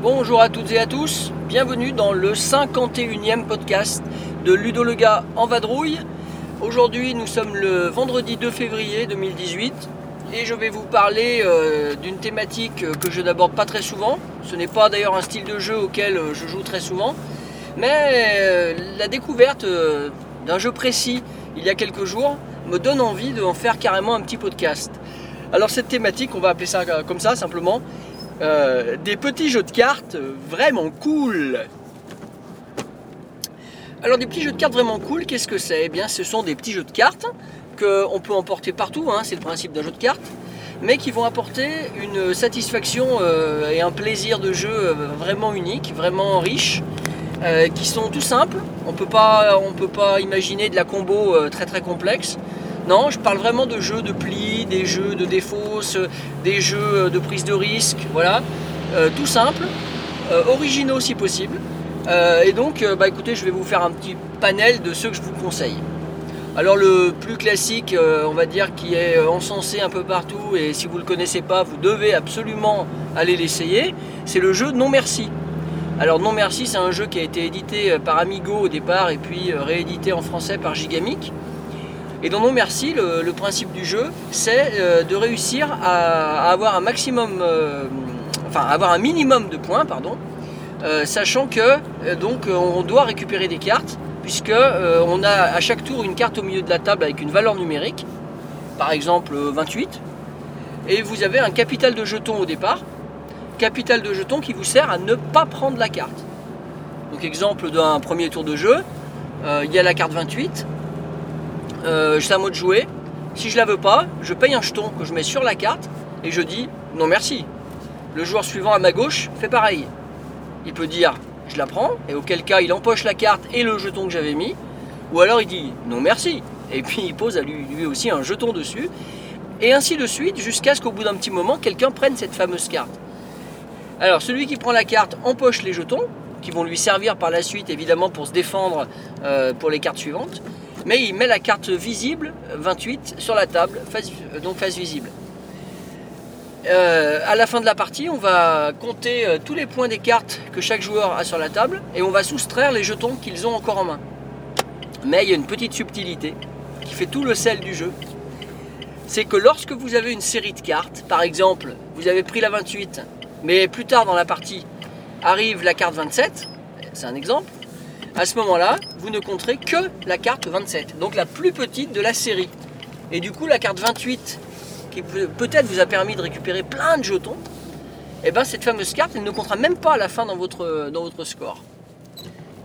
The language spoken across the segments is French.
Bonjour à toutes et à tous, bienvenue dans le 51e podcast de Ludo le gars en vadrouille. Aujourd'hui nous sommes le vendredi 2 février 2018 et je vais vous parler euh, d'une thématique que je n'aborde pas très souvent. Ce n'est pas d'ailleurs un style de jeu auquel euh, je joue très souvent, mais euh, la découverte d'un jeu précis il y a quelques jours me donne envie de en faire carrément un petit podcast. Alors cette thématique, on va appeler ça comme ça simplement, des petits jeux de cartes vraiment cool. Alors des petits jeux de cartes vraiment cool, qu'est-ce que c'est? Eh bien ce sont des petits jeux de cartes qu'on peut emporter partout, hein, c'est le principe d'un jeu de cartes, mais qui vont apporter une satisfaction euh, et un plaisir de jeu euh, vraiment unique, vraiment riche, euh, qui sont tout simples. On on peut pas imaginer de la combo très très complexe. Non, je parle vraiment de jeux de plis, des jeux de défausse, des jeux de prise de risque, voilà, tout simple, originaux si possible. Euh, et donc, euh, bah écoutez, je vais vous faire un petit panel de ceux que je vous conseille. Alors le plus classique, euh, on va dire, qui est encensé un peu partout, et si vous ne le connaissez pas, vous devez absolument aller l'essayer, c'est le jeu Non Merci. Alors Non Merci, c'est un jeu qui a été édité par Amigo au départ, et puis réédité en français par Gigamic. Et dans Non Merci, le, principe du jeu, c'est de réussir à, avoir un maximum, enfin avoir un minimum de points, pardon, sachant que euh, donc euh, on doit récupérer des cartes, puisque euh, on a à chaque tour une carte au milieu de la table avec une valeur numérique, par exemple euh, 28, et vous avez un capital de jetons au départ, capital de jetons qui vous sert à ne pas prendre la carte. Donc exemple d'un premier tour de jeu, euh, il y a la carte 28, euh, c'est à moi de jouer. Si je la veux pas, je paye un jeton que je mets sur la carte et je dis non merci. Le joueur suivant à ma gauche fait pareil. Il peut dire je la prends et auquel cas il empoche la carte et le jeton que j'avais mis. Ou alors il dit non merci. Et puis il pose lui, aussi un jeton dessus. Et ainsi de suite jusqu'à ce qu'au bout d'un petit moment quelqu'un prenne cette fameuse carte. Alors celui qui prend la carte empoche les jetons qui vont lui servir par la suite évidemment pour se défendre euh, pour les cartes suivantes. Mais il met la carte visible 28 sur la table, euh, donc face visible. Euh, à la fin de la partie, on va compter euh, tous les points des cartes que chaque joueur a sur la table et on va soustraire les jetons qu'ils ont encore en main. Mais il y a une petite subtilité qui fait tout le sel du jeu. C'est que lorsque vous avez une série de cartes, par exemple, vous avez pris la 28, mais plus tard dans la partie arrive la carte 27, c'est un exemple, à ce moment-là, vous ne compterez que la carte 27, donc la plus petite de la série. Et du coup, la carte 28, qui peut- peut-être vous a permis de récupérer plein de jetons, et ben cette fameuse carte, ne comptera même pas à la fin dans votre, score.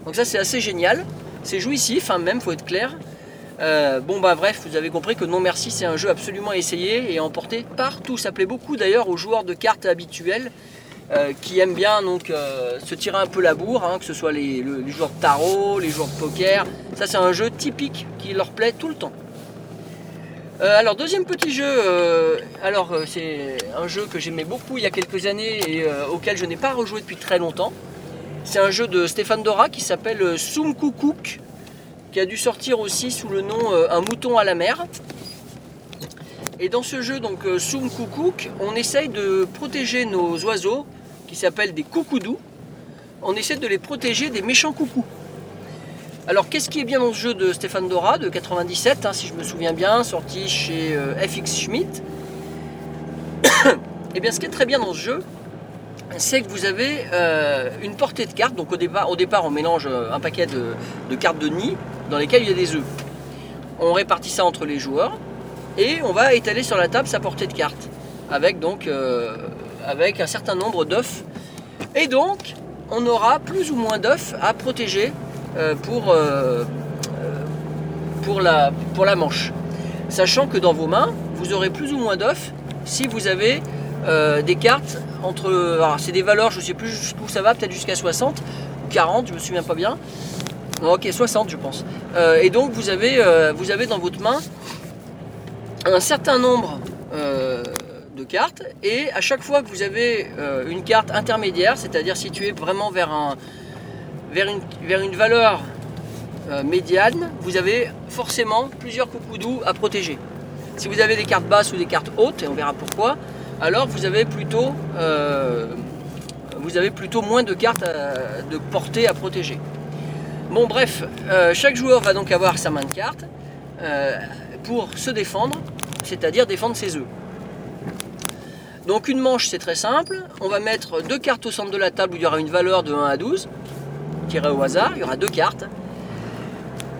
Donc ça, c'est assez génial. C'est jouissif, hein, même, faut être clair. Euh, bon bah bref, vous avez compris que Non Merci c'est un jeu absolument à essayer et à emporter partout. Ça plaît beaucoup d'ailleurs aux joueurs de cartes habituels euh, qui aiment bien donc euh, se tirer un peu la bourre, hein, que ce soit les, le- les joueurs de tarot, les joueurs de poker. Ça c'est un jeu typique qui leur plaît tout le temps. Euh, alors deuxième petit jeu, euh, alors euh, c'est un jeu que j'aimais beaucoup il y a quelques années et auquel je n'ai pas rejoué depuis très longtemps. C'est un jeu de Stéphane Dora qui s'appelle Soum Koukouk, qui a dû sortir aussi sous le nom Un mouton à la mer. Et dans ce jeu, donc Soum Koukouk, on essaye de protéger nos oiseaux, qui s'appellent des coucoudous. On essaie de les protéger des méchants coucous. Alors qu'est-ce qui est bien dans ce jeu de Stéphane Dora de 97, hein, si je me souviens bien, sorti chez euh, FX Schmidt Et bien ce qui est très bien dans ce jeu, c'est que vous avez euh, une portée de cartes. Donc au départ, on mélange euh, un paquet de, cartes de nid dans lesquelles il y a des œufs. On répartit ça entre les joueurs et on va étaler sur la table sa portée de cartes avec avec un certain nombre d'œufs. Et donc on aura plus ou moins d'œufs à protéger pour, euh, euh, pour, la, pour la manche. Sachant que dans vos mains, vous aurez plus ou moins d'œufs si vous avez euh, des cartes entre. C'est des valeurs, je ne sais plus jusqu'où ça va, peut-être jusqu'à 60 ou 40, je me souviens pas bien. Ok, 60, je pense. Euh, et donc, vous avez, euh, vous avez dans votre main un certain nombre euh, de cartes et à chaque fois que vous avez euh, une carte intermédiaire, c'est-à-dire située vraiment vers, un, vers, une, valeur euh, médiane, vous avez forcément plusieurs coucous à protéger. Si vous avez des cartes basses ou des cartes hautes, et on verra pourquoi, alors vous avez plutôt, euh, vous avez plutôt moins de cartes à- de portée à protéger. Bon bref, euh, chaque joueur va donc avoir sa main de cartes euh, pour se défendre, c'est-à-dire défendre ses œufs. Donc une manche c'est très simple, on va mettre deux cartes au centre de la table où il y aura une valeur de 1 à 12, tirée au hasard, il y aura deux cartes.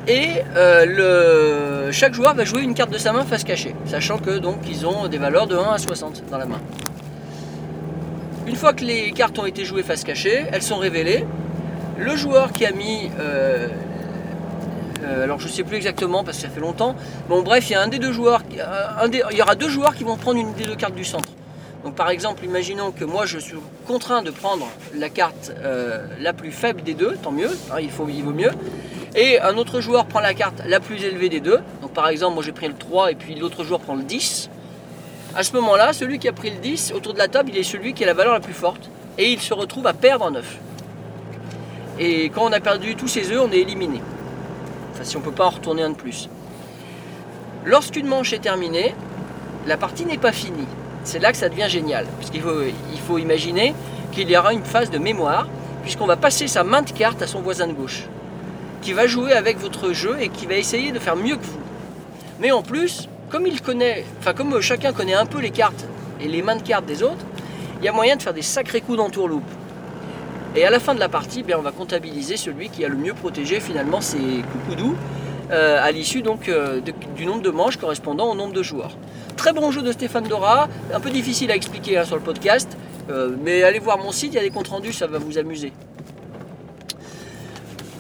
Et euh, chaque joueur va jouer une carte de sa main face cachée, sachant que donc ils ont des valeurs de 1 à 60 dans la main. Une fois que les cartes ont été jouées face cachée, elles sont révélées. Le joueur qui a mis, euh, euh, alors je sais plus exactement parce que ça fait longtemps. Bon bref, il y a un des deux joueurs, il y aura deux joueurs qui vont prendre une des deux cartes du centre. Donc par exemple, imaginons que moi je suis contraint de prendre la carte euh, la plus faible des deux, tant mieux, hein, il, faut, vaut mieux. Et un autre joueur prend la carte la plus élevée des deux. Donc par exemple, moi j'ai pris le 3 et puis l'autre joueur prend le 10. À ce moment-là, celui qui a pris le 10 autour de la table, il est celui qui a la valeur la plus forte. Et il se retrouve à perdre un 9. Et quand on a perdu tous ses œufs, on est éliminé. Enfin, si on ne peut pas en retourner un de plus. Lorsqu'une manche est terminée, la partie n'est pas finie. C'est là que ça devient génial. Puisqu'il faut, faut imaginer qu'il y aura une phase de mémoire, puisqu'on va passer sa main de carte à son voisin de gauche, qui va jouer avec votre jeu et qui va essayer de faire mieux que vous. Mais en plus, comme il connaît, enfin comme chacun connaît un peu les cartes et les mains de cartes des autres, il y a moyen de faire des sacrés coups d'entourloupe. Et à la fin de la partie, bien, on va comptabiliser celui qui a le mieux protégé finalement ses coucoudous euh, à l'issue euh, du nombre de manches correspondant au nombre de joueurs. Très bon jeu de Stéphane Dora, un peu difficile à expliquer hein, sur le podcast, euh, mais allez voir mon site, il y a des comptes rendus, ça va vous amuser.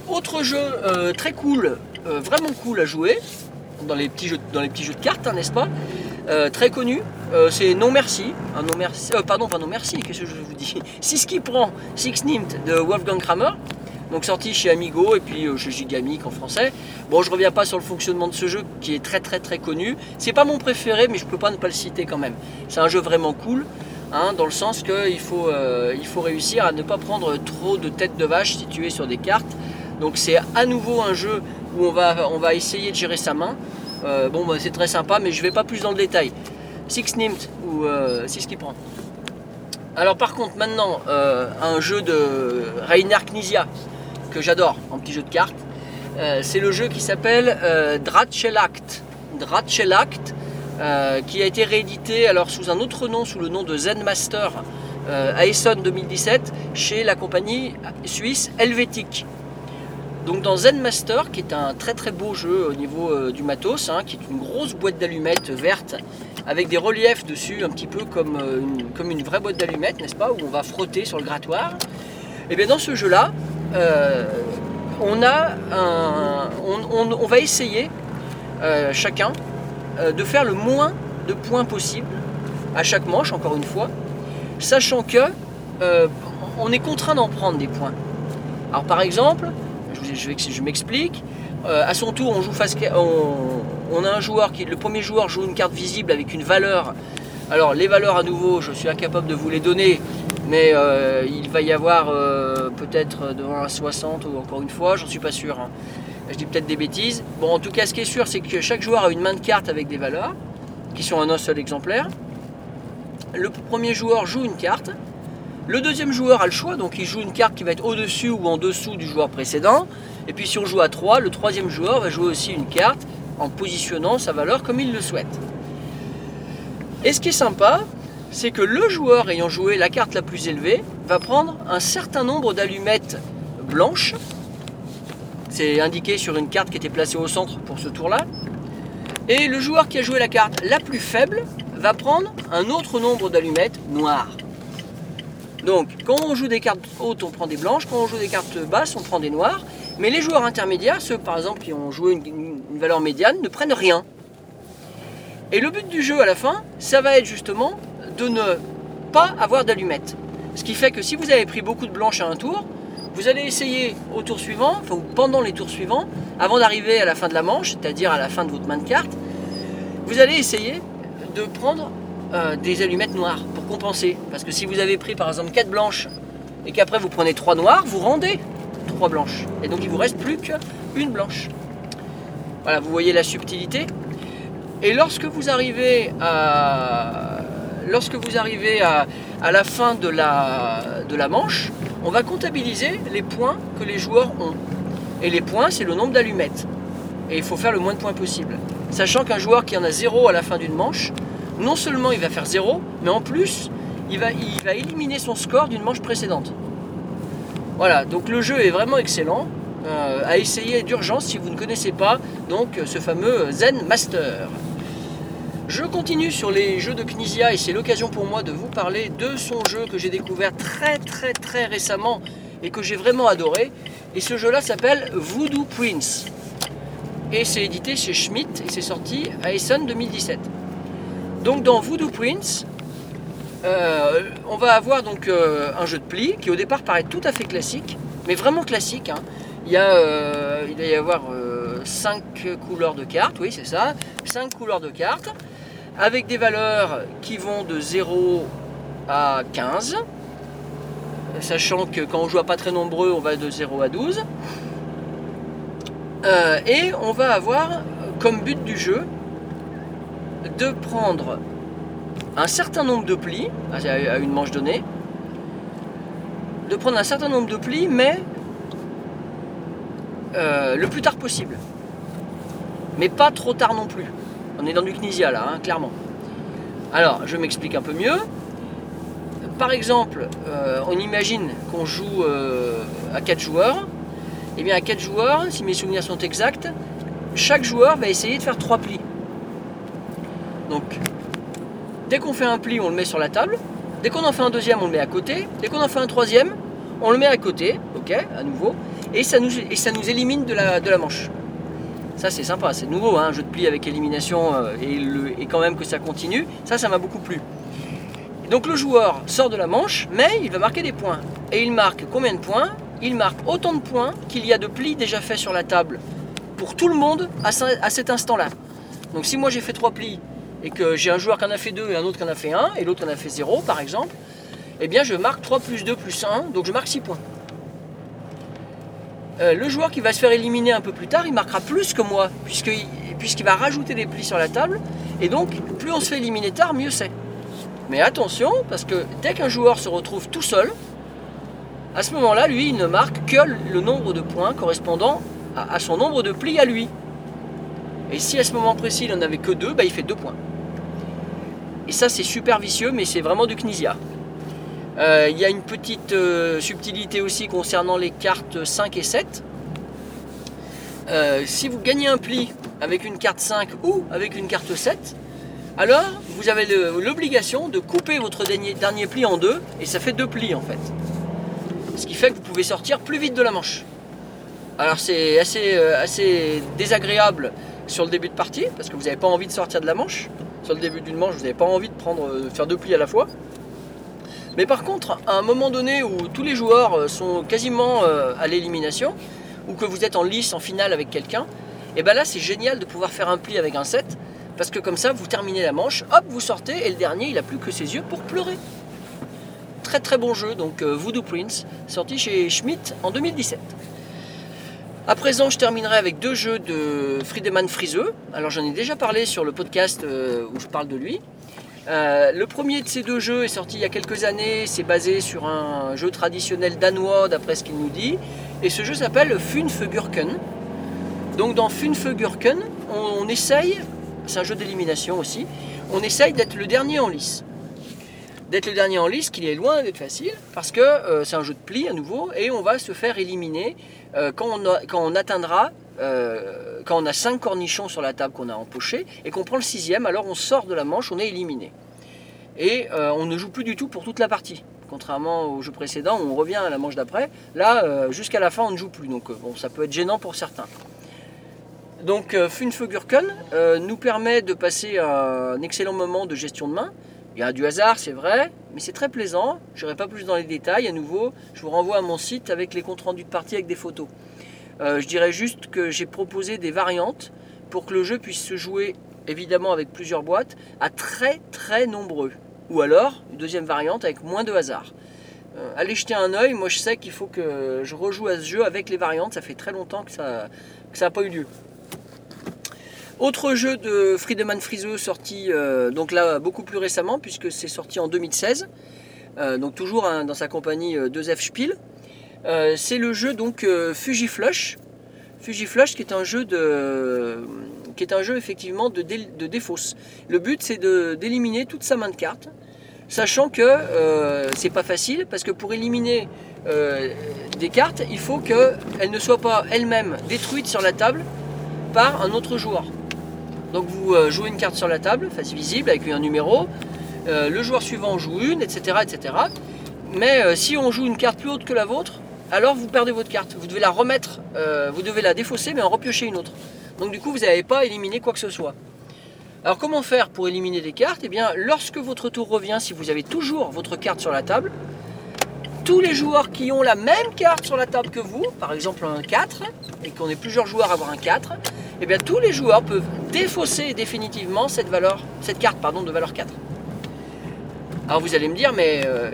Autre jeu euh, très cool, euh, vraiment cool à jouer, dans les petits jeux, de cartes, hein, n'est-ce pas? Très connu, c'est Non Merci, non merci pardon, pas Non Merci, qu'est-ce que je vous dis? Six qui prend, Six Nimmt de Wolfgang Kramer, donc sorti chez Amigo et puis euh, chez Gigamic en français. Bon, je reviens pas sur le fonctionnement de ce jeu qui est très très très connu. C'est pas mon préféré, mais je peux pas ne pas le citer quand même. C'est un jeu vraiment cool. hein, dans le sens qu'il faut, euh, faut réussir à ne pas prendre trop de têtes de vache situées sur des cartes. Donc c'est à nouveau un jeu où on va, on va essayer de gérer sa main. Euh, bon, bah, c'est très sympa, mais je vais pas plus dans le détail. Six Nimmt ou euh, Six qui prend. Alors par contre, maintenant, un jeu de Rainer Knizia que j'adore en petit jeu de cartes. Euh, c'est le jeu qui s'appelle euh, Dratchelakt. Dratchelakt, euh, qui a été réédité alors sous un autre nom, sous le nom de Zen Master euh, à Essonne 2017, chez la compagnie suisse Helvétique. Donc dans Zen Master, qui est un très très beau jeu au niveau euh, du matos, hein, qui est une grosse boîte d'allumettes verte avec des reliefs dessus, un petit peu comme, une, comme une vraie boîte d'allumettes, n'est-ce pas, où on va frotter sur le grattoir. Et bien dans ce jeu-là, euh, on, va essayer euh, chacun euh, de faire le moins de points possible à chaque manche, encore une fois, sachant que on est contraint d'en prendre des points. Alors par exemple, je, je m'explique. À son tour, on joue face, on a un joueur qui, le premier joueur joue une carte visible avec une valeur. Alors les valeurs à nouveau, je suis incapable de vous les donner, mais euh, il va y avoir euh, peut-être de 1 à 60 ou encore une fois, j'en suis pas sûr. hein. Je dis peut-être des bêtises. Bon, en tout cas, ce qui est sûr, c'est que chaque joueur a une main de cartes avec des valeurs qui sont un seul exemplaire. Le premier joueur joue une carte. Le deuxième joueur a le choix, donc il joue une carte qui va être au-dessus ou en dessous du joueur précédent. Et puis si on joue à 3, le troisième joueur va jouer aussi une carte en positionnant sa valeur comme il le souhaite. Et ce qui est sympa, c'est que le joueur ayant joué la carte la plus élevée va prendre un certain nombre d'allumettes blanches. C'est indiqué sur une carte qui était placée au centre pour ce tour-là. Et le joueur qui a joué la carte la plus faible va prendre un autre nombre d'allumettes noires. Donc, quand on joue des cartes hautes, on prend des blanches. Quand on joue des cartes basses, on prend des noires. Mais les joueurs intermédiaires, ceux par exemple qui ont joué une, une- valeur médiane, ne prennent rien. Et le but du jeu à la fin, ça va être justement de ne pas avoir d'allumettes. Ce qui fait que si vous avez pris beaucoup de blanches à un tour, vous allez essayer au tour suivant, pendant les tours suivants, avant d'arriver à la fin de la manche, c'est-à-dire à la fin de votre main de cartes, vous allez essayer de prendre euh, des allumettes noires pour compenser. Parce que si vous avez pris par exemple 4 blanches et qu'après vous prenez 3 noires, vous rendez 3 blanches. Et donc il vous reste plus qu'une blanche. Voilà, vous voyez la subtilité. Et lorsque vous arrivez à, lorsque vous arrivez à, la fin de la, manche, on va comptabiliser les points que les joueurs ont. Et les points, c'est le nombre d'allumettes. Et il faut faire le moins de points possible. Sachant qu'un joueur qui en a 0 à la fin d'une manche, non seulement il va faire 0, mais en plus, il va, il va éliminer son score d'une manche précédente. Voilà, donc le jeu est vraiment excellent. euh, à essayer d'urgence si vous ne connaissez pas donc ce fameux Zen Master. Je continue sur les jeux de Knizia et c'est l'occasion pour moi de vous parler de son jeu que j'ai découvert très très très récemment et que j'ai vraiment adoré. Et ce jeu-là s'appelle Voodoo Prince. Et c'est édité chez Schmidt et c'est sorti à Essen 2017. Donc dans Voodoo Prince, euh, on va avoir donc euh, un jeu de pli qui au départ paraît tout à fait classique, mais vraiment classique. hein. Il, y a, euh, il va y avoir 5 couleurs de cartes, oui c'est ça, 5 couleurs de cartes, avec des valeurs qui vont de 0 à 15, sachant que quand on joue à pas très nombreux, on va de 0 à 12. Euh, et on va avoir comme but du jeu de prendre un certain nombre de plis à à une manche donnée, de prendre un certain nombre de plis, mais euh, le plus tard possible. Mais pas trop tard non plus. On est dans du Knizia là, hein, clairement. Alors, je m'explique un peu mieux. Par exemple, euh, on imagine qu'on joue euh, à 4 joueurs. Et bien à 4 joueurs, si mes souvenirs sont exacts, chaque joueur va essayer de faire 3 plis. Donc, dès qu'on fait un pli, on le met sur la table. Dès qu'on en fait un deuxième, on le met à côté. Dès qu'on en fait un troisième, on le met à côté, ok, à nouveau. Et ça nous, élimine de la manche. Ça c'est sympa, c'est nouveau, hein, un jeu de pli avec élimination euh, et, quand même que ça continue. Ça, ça m'a beaucoup plu. Donc le joueur sort de la manche, mais il va marquer des points. Et il marque combien de points? Il marque autant de points qu'il y a de plis déjà faits sur la table pour tout le monde à, ce- à cet instant-là. Donc si moi j'ai fait 3 plis et que j'ai un joueur qui en a fait 2 et un autre qui en a fait 1 et l'autre qui en a fait 0 par exemple, eh bien je marque 3 plus 2 plus 1, donc je marque 6 points. Euh, le joueur qui va se faire éliminer un peu plus tard, il marquera plus que moi, puisqu'il va rajouter des plis sur la table, et donc plus on se fait éliminer tard, mieux c'est. Mais attention, parce que dès qu'un joueur se retrouve tout seul, à ce moment-là, lui, il ne marque que le nombre de points correspondant à, à son nombre de plis à lui. Et si à ce moment précis, il n'en avait que deux, bah, il fait deux points. Et ça, c'est super vicieux, mais c'est vraiment du Knizia. Euh, Il y a une petite euh, subtilité aussi concernant les cartes 5 et 7. Euh, si vous gagnez un pli avec une carte 5 ou avec une carte 7, alors vous avez l'obligation de couper votre dernier, dernier pli en deux, et ça fait deux plis en fait. Ce qui fait que vous pouvez sortir plus vite de la manche. Alors c'est assez, assez désagréable sur le début de partie, parce que vous n'avez pas envie de sortir de la manche. Sur le début d'une manche, vous n'avez pas envie de prendre, de faire deux plis à la fois. Mais par contre, à un moment donné où tous les joueurs euh, sont quasiment euh, à l'élimination, ou que vous êtes en lice, en finale avec quelqu'un, et ben là c'est génial de pouvoir faire un pli avec un 7, parce que comme ça vous terminez la manche, hop, vous sortez, et le dernier il a plus que ses yeux pour pleurer. Très très bon jeu, donc euh, Voodoo Prince, sorti chez Schmidt en 2017. À présent, je terminerai avec deux jeux de Friedemann Friseux. Alors j'en ai déjà parlé sur le podcast où je parle de lui. Euh, le premier de ces deux jeux est sorti il y a quelques années, c'est basé sur un jeu traditionnel danois d'après ce qu'il nous dit. Et ce jeu s'appelle Funfegurken. Donc dans Funfegurken, on, essaye, c'est un jeu d'élimination aussi, on essaye d'être le dernier en lice. D'être le dernier en lice, qu'il est loin d'être facile, parce que euh, c'est un jeu de pli à nouveau, et on va se faire éliminer euh, quand on atteindra, euh, quand on a 5 cornichons sur la table qu'on a empochés, et qu'on prend le sixième, alors on sort de la manche, on est éliminé. Et euh, on ne joue plus du tout pour toute la partie. Contrairement au jeu précédent où on revient à la manche d'après, là euh, jusqu'à la fin on ne joue plus. Donc bon, ça peut être gênant pour certains. Donc Funfegurken euh, nous permet de passer un excellent moment de gestion de main. Il y a du hasard, c'est vrai, mais c'est très plaisant. Je n'irai pas plus dans les détails. À nouveau, je vous renvoie à mon site avec les comptes rendus de partie avec des photos. Euh, je dirais juste que j'ai proposé des variantes pour que le jeu puisse se jouer évidemment avec plusieurs boîtes, à très très nombreux. Ou alors, une deuxième variante avec moins de hasard. Euh, allez jeter un œil, moi je sais qu'il faut que je rejoue à ce jeu avec les variantes, ça fait très longtemps que ça n'a pas eu lieu. Autre jeu de Friedemann Friseux sorti euh, donc là beaucoup plus récemment puisque c'est sorti en 2016, euh, donc toujours dans sa compagnie 2F Spiel. C'est le jeu donc Fugiflush. Fugiflush qui est un jeu de qui est un jeu effectivement de, défausse. Le but c'est d'éliminer toute sa main de cartes sachant que euh, c'est pas facile parce que pour éliminer euh, des cartes, il faut qu'elles ne soient pas elles-mêmes détruites sur la table par un autre joueur. Donc vous euh, jouez une carte sur la table, face visible avec un numéro, le joueur suivant joue une, etc. etc. Mais si on joue une carte plus haute que la vôtre, alors vous perdez votre carte. Vous devez la remettre, vous devez la défausser mais en repiocher une autre. Donc du coup vous n'avez pas éliminé quoi que ce soit. Alors comment faire pour éliminer des cartes? Eh bien lorsque votre tour revient, si vous avez toujours votre carte sur la table, tous les joueurs qui ont la même carte sur la table que vous, par exemple un 4, et qu'on est plusieurs joueurs à avoir un 4, eh bien tous les joueurs peuvent défausser définitivement cette, valeur, cette carte de valeur 4. Alors vous allez me dire, mais euh,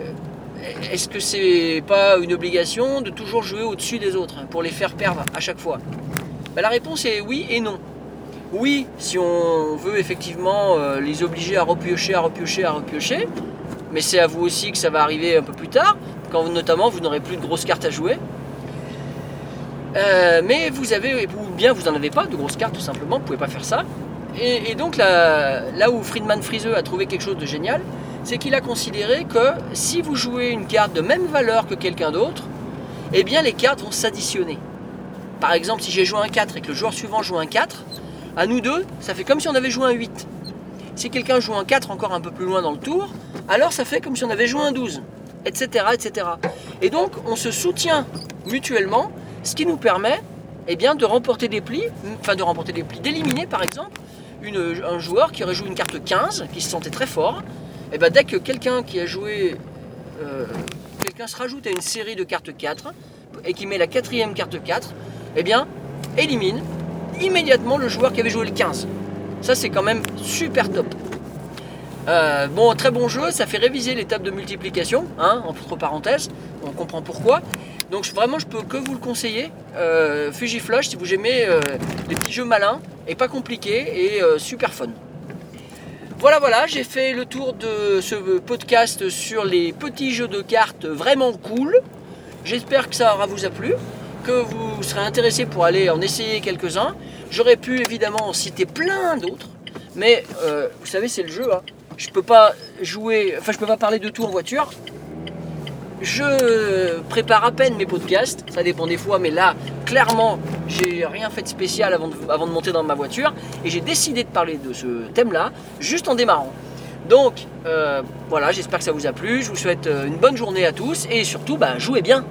est-ce que c'est pas une obligation de toujours jouer au-dessus des autres hein, pour les faire perdre à chaque fois? Ben, La réponse est oui et non. Oui, si on veut effectivement euh, les obliger à repiocher, à repiocher, à repiocher, mais c'est à vous aussi que ça va arriver un peu plus tard, quand notamment vous n'aurez plus de grosses cartes à jouer. Euh, mais vous avez, ou bien vous n'en avez pas de grosses cartes tout simplement, vous ne pouvez pas faire ça. Et, donc là, là, où Friedman Friseux a trouvé quelque chose de génial, c'est qu'il a considéré que si vous jouez une carte de même valeur que quelqu'un d'autre, eh les cartes vont s'additionner. Par exemple, si j'ai joué un 4 et que le joueur suivant joue un 4, à nous deux, ça fait comme si on avait joué un 8. Si quelqu'un joue un 4 encore un peu plus loin dans le tour, alors ça fait comme si on avait joué un 12, etc. etc. Et donc on se soutient mutuellement, ce qui nous permet eh de remporter des plis, enfin de remporter des plis, d'éliminer par exemple un joueur qui aurait joué une carte 15, qui se sentait très fort. Et eh bien dès que quelqu'un qui a joué, euh, quelqu'un se rajoute à une série de cartes 4 et qui met la quatrième carte 4, eh bien élimine immédiatement le joueur qui avait joué le 15. Ça, c'est quand même super top. Euh, bon, très bon jeu, ça fait réviser l'étape de multiplication, hein, entre parenthèses, on comprend pourquoi. Donc vraiment, je peux que vous le conseiller. Euh, Fujiflush, si vous aimez euh, les petits jeux malins et pas compliqués et super fun. Voilà, voilà, j'ai fait le tour de ce podcast sur les petits jeux de cartes vraiment cool. J'espère que ça aura vous a plu que vous serez intéressé pour aller en essayer quelques-uns. J'aurais pu évidemment en citer plein d'autres, mais euh, vous savez, c'est le jeu. Hein. Je peux pas jouer, enfin, je peux pas parler de tout en voiture. Je prépare à peine mes podcasts, ça dépend des fois, mais là, clairement, j'ai rien fait de spécial avant de, monter dans ma voiture et j'ai décidé de parler de ce thème-là juste en démarrant. Donc, euh, voilà, j'espère que ça vous a plu. Je vous souhaite euh, une bonne journée à tous et surtout, bah, jouez bien.